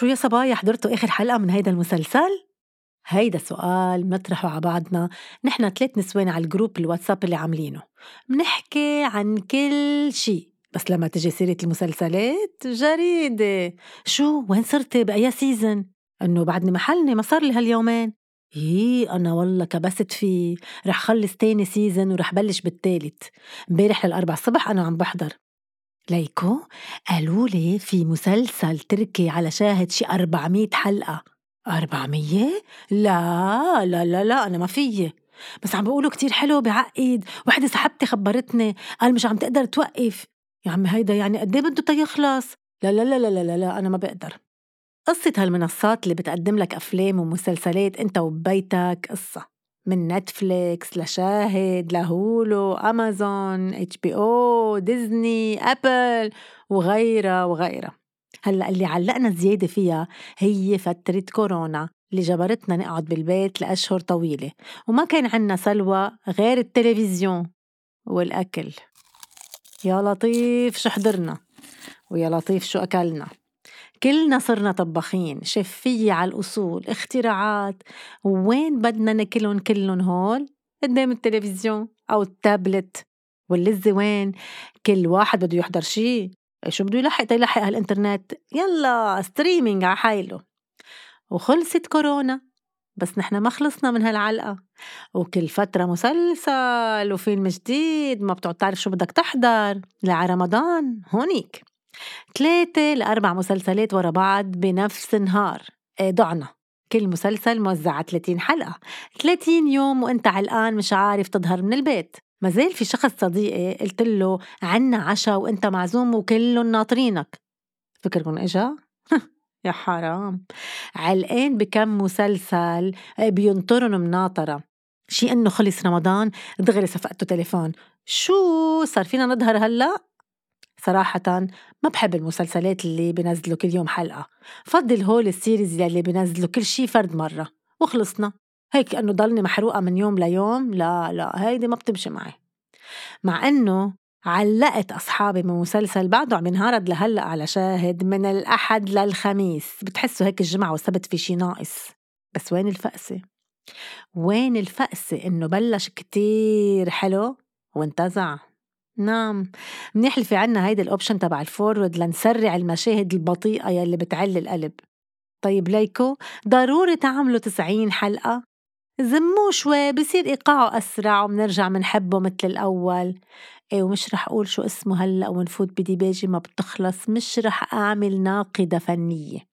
شو يا صبايا حضرتوا آخر حلقة من هيدا المسلسل؟ هيدا سؤال منطرحه على بعضنا. نحن ثلاث نسوان على ال group الواتساب اللي عاملينه. منحكي عن كل شي بس لما تجي سيرة المسلسلات جريدة. شو؟ وين صرتي بأي season؟ إنه بعدني محلي ما صار لي هاليومين. إيه أنا والله كبست فيه. رح خلص تاني سيزن ورح بلش بالتالت. امبارح للأربع الصبح أنا عم بحضر. ليكو قالوا لي في مسلسل تركي على شاهد شي 400 حلقة. 400 لا لا لا لا أنا ما فيي بس عم بيقولوا كتير حلو بعقد وحدة صاحبتي خبرتني قال مش عم تقدر توقف. يا عمي هيدا يعني قد إيه بده تيخلص لا لا لا لا لا لا أنا ما بقدر. قصة هالمنصات اللي بتقدم لك أفلام ومسلسلات أنت وببيتك قصة. من نتفليكس لشاهد لهولو أمازون إتش بي أو ديزني أبل وغيرها وغيرها. هلأ اللي علقنا زيادة فيها هي فترة كورونا اللي جبرتنا نقعد بالبيت لأشهر طويلة وما كان عنا سلوى غير التلفزيون والأكل. يا لطيف شو حضرنا ويا لطيف شو أكلنا. كلنا صرنا طباخين شفية على الأصول اختراعات. وين بدنا ناكلهم كلهم هول؟ قدام التلفزيون أو التابلت. واللذة وين؟ كل واحد بده يحضر شي. شو بده يلحق؟ تيلحق هالإنترنت. يلا streaming على حاله. وخلصت كورونا. بس نحن ما خلصنا من هالعلقة. وكل فترة مسلسل وفيلم جديد ما بتقعد تعرف شو بدك تحضر. لع رمضان هونيك. ثلاثة لأربع مسلسلات ورا بعض بنفس النهار. إيه ضعنا. كل مسلسل موزع على 30 حلقة. 30 يوم وأنت علقان مش عارف تظهر من البيت. ما زال في شخص صديقي قلت له عنا عشاء وأنت معزوم وكلهم ناطرينك. فكركم إجا؟ يا حرام. علقان بكم مسلسل بينطرن مناطرة. شي إنه خلص رمضان دغري صفقته تليفون. شو صار فينا نظهر هلأ؟ صراحة ما بحب المسلسلات اللي بنزلوا كل يوم حلقة. فضل هول السيريز اللي بنزلوا كل شي فرد مرة وخلصنا. هيك إنه ضلني محروقة من يوم ليوم. لا لا هيدي ما بتمشي معي. مع إنه علقت أصحابي من مسلسل بعده عم ينهرد لهلأ على شاهد من الأحد للخميس. بتحسوا هيك الجمعة والسبت في شي ناقص. بس وين الفقسة؟ وين الفقسة إنه بلش كتير حلو وانتزع؟ نعم. منيح في عنا هيدا ال option تبع ال forward لنسرع المشاهد البطيئة يلي بتعل القلب. طيب ليكو ضروري تعملوا تسعين حلقة. زموه شوي بصير إيقاعه أسرع ومنرجع منحبه مثل الأول. إيه ومش رح أقول شو اسمه هلأ ونفوت بديباجة ما بتخلص مش رح أعمل ناقدة فنية.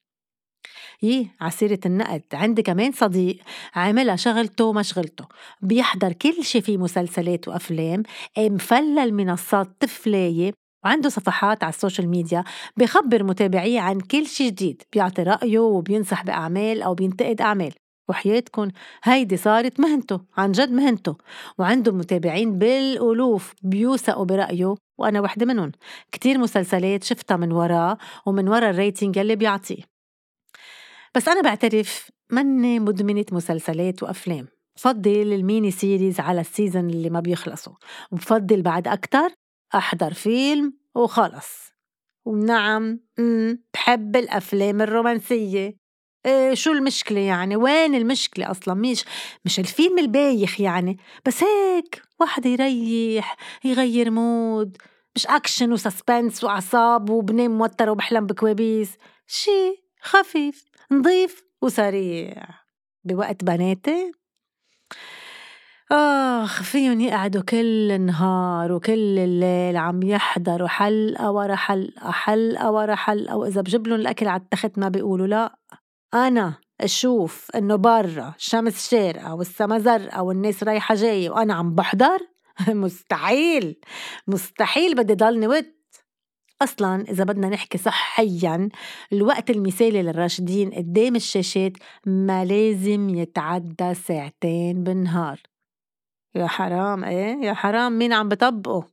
يي عسيرة النقد. عندي كمان صديق عاملها شغلته ما شغلته. بيحضر كل شي في مسلسلات وأفلام مفلل المنصات تفلاية وعنده صفحات على ال social media بخبر متابعيه عن كل شي جديد. بيعطي رأيه وبينصح بأعمال أو بينتقد أعمال. وحياتكم هيدي صارت مهنته عن جد مهنته. وعنده متابعين بالألوف بيوثقوا برأيه وأنا وحدة منهم. كتير مسلسلات شفتها من وراه ومن ورا ال rating اللي بيعطيه. بس أنا بعترف مني مدمنة مسلسلات وأفلام. بفضل ال mini series على ال seasons اللي ما بيخلصوا. وبفضل بعد أكتر أحضر فيلم وخلص. ونعم بحب الأفلام الرومانسية. إيه شو المشكلة يعني؟ وين المشكلة أصلا؟ مش مش الفيلم البايخ يعني. بس هيك واحد يريح يغير mood. مش action و suspense وأعصاب وبنام موتر وبحلم بكوابيس. شي خفيف نظيف وسريع. بوقت بناتي؟ آخ فيهم يقعدوا كل النهار وكل الليل عم يحضروا حلقة ورا حلقة حلقة ورا حلقة وإذا بجيب لهم الأكل على التخت ما بيقولوا لا. أنا أشوف إنه برا الشمس شارقة والسما زرقاء والناس رايحة جاية وأنا عم بحضر؟ مستحيل مستحيل بدي ضلني ود أصلا إذا بدنا نحكي صحيا الوقت المثالي للراشدين قدام الشاشات ما لازم يتعدى ساعتين بالنهار. يا حرام إيه؟ يا حرام مين عم بطبقه؟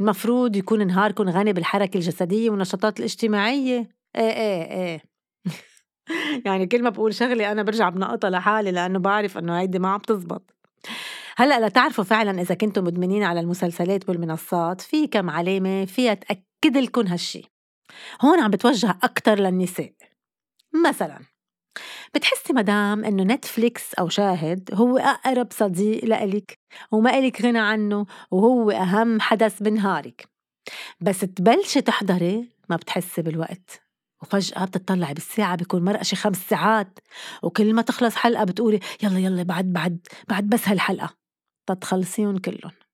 المفروض يكون نهاركم غني بالحركة الجسدية والنشاطات الاجتماعية. إيه إيه إيه. يعني كل ما بقول شغلة أنا برجع بنقطها لحالي لأنه بعرف إنه هيدي ما عم تزبط. هلأ لتعرفوا فعلا إذا كنتم مدمنين على المسلسلات والمنصات في كم علامة فيها تأكد لكم هالشي. هون عم بتوجه أكتر للنساء. مثلا بتحسي مدام إنه نتفليكس أو شاهد هو أقرب صديق لإلك وما إلك غنى عنه وهو أهم حدث بنهارك. بس تبلشي تحضري ما بتحسي بالوقت. وفجأة بتطلعي بالساعة بيكون مرق شي خمس ساعات وكل ما تخلص حلقة بتقولي يلا يلا بعد بعد بعد بس هالحلقة. تتخلصيهم كلهم.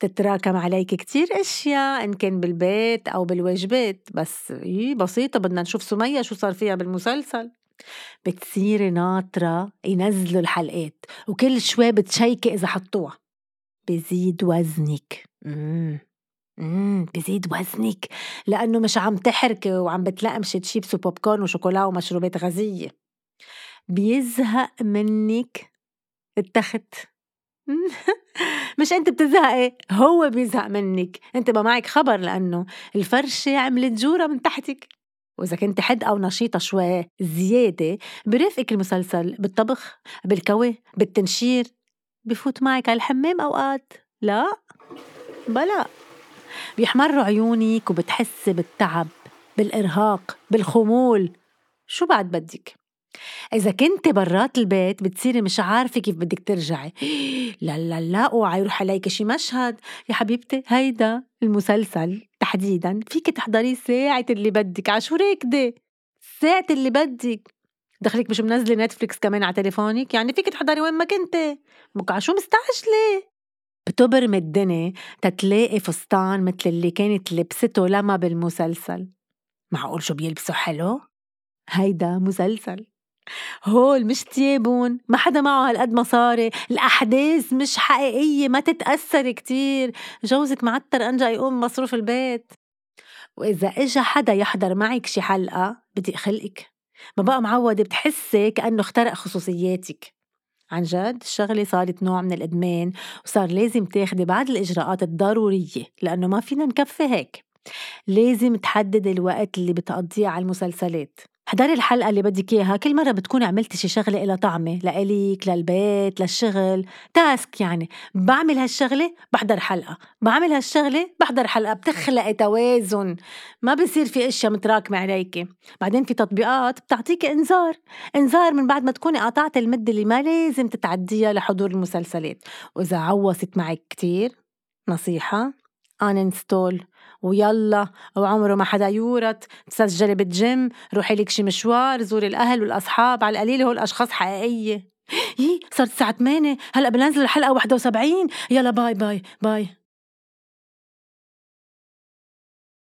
بتتراكم عليك كتير أشياء إن كان بالبيت أو بالواجبات بس إيه بسيطة بدنا نشوف سمية شو صار فيها بالمسلسل. بتصيري ناطرة ينزلوا الحلقات وكل شوي بتشيكي إذا حطوها. بزيد وزنك. مم. مم. بزيد وزنك. لأنه مش عم تحركي وعم بتلقمشي تشيبس وبوب كورن وشوكولا ومشروبات غازية. بيزهق منك التخت. مش أنت بتزهقي؟ هو بيزهق منك. أنت ما معك خبر لأنه الفرشة عملت جورة من تحتك. وإذا كنت حدقة ونشيطة شوي زيادة برافقك المسلسل. بالطبخ بالكوي بالتنشير. بفوت معك على الحمام أوقات. لا بلا. بيحمروا عيونك وبتحسي بالتعب بالإرهاق بالخمول. شو بعد بدك؟ إذا كنت برات البيت بتصيري مش عارفة كيف بدك ترجعي. لا لا لا اوعى يروح عليك شي مشهد. يا حبيبتي هيدا المسلسل تحديدا فيك تحضريه ساعة اللي بدك. عشو راكدة ساعة اللي بدك. دخلك مش منزلة نتفليكس كمان على تليفونك؟ يعني فيك تحضري وين ما كنتي. بك عشو مستعجلة؟ بتبرم الدنيا تتلاقي فستان مثل اللي كانت لبسته لما بالمسلسل. معقول شو بيلبسوا حلو؟ هيدا مسلسل. هول مش تيابون ما حدا معه هالقد مصاري الأحداث مش حقيقية ما تتأثر كتير. جوزك معتر أنجا يقوم مصروف البيت. وإذا إجا حدا يحضر معك شي حلقة بدي خلقك ما بقى معودة بتحسي كأنه اخترق خصوصياتك. عن جد الشغلة صارت نوع من الإدمان وصار لازم تاخدي بعض الإجراءات الضرورية لأنه ما فينا نكفي هيك. لازم تحدد الوقت اللي بتقضيه على المسلسلات. حضري الحلقة اللي بدك إياها. كل مرة بتكوني عملتي شي شغلة إلها طعمة لإلك للبيت للشغل. تاسك يعني. بعمل هالشغلة بحضر حلقة. بعمل هالشغلة بحضر حلقة. بتخلقي توازن. ما بصير في أشياء متراكمة عليكي بعدين في تطبيقات بتعطيكي إنذار. إنذار من بعد ما تكوني قطعت المدة اللي ما لازم تتعديها لحضور المسلسلات. وإذا عوصت معك كتير نصيحة install ويلا وعمره ما حدا يورط تسجلي بالجيم روحي لك شي مشوار زوري الأهل والأصحاب على القليله هول أشخاص حقيقية. يي صارت الساعة 8 هلأ بتنزل الحلقة 71 يلا باي باي باي.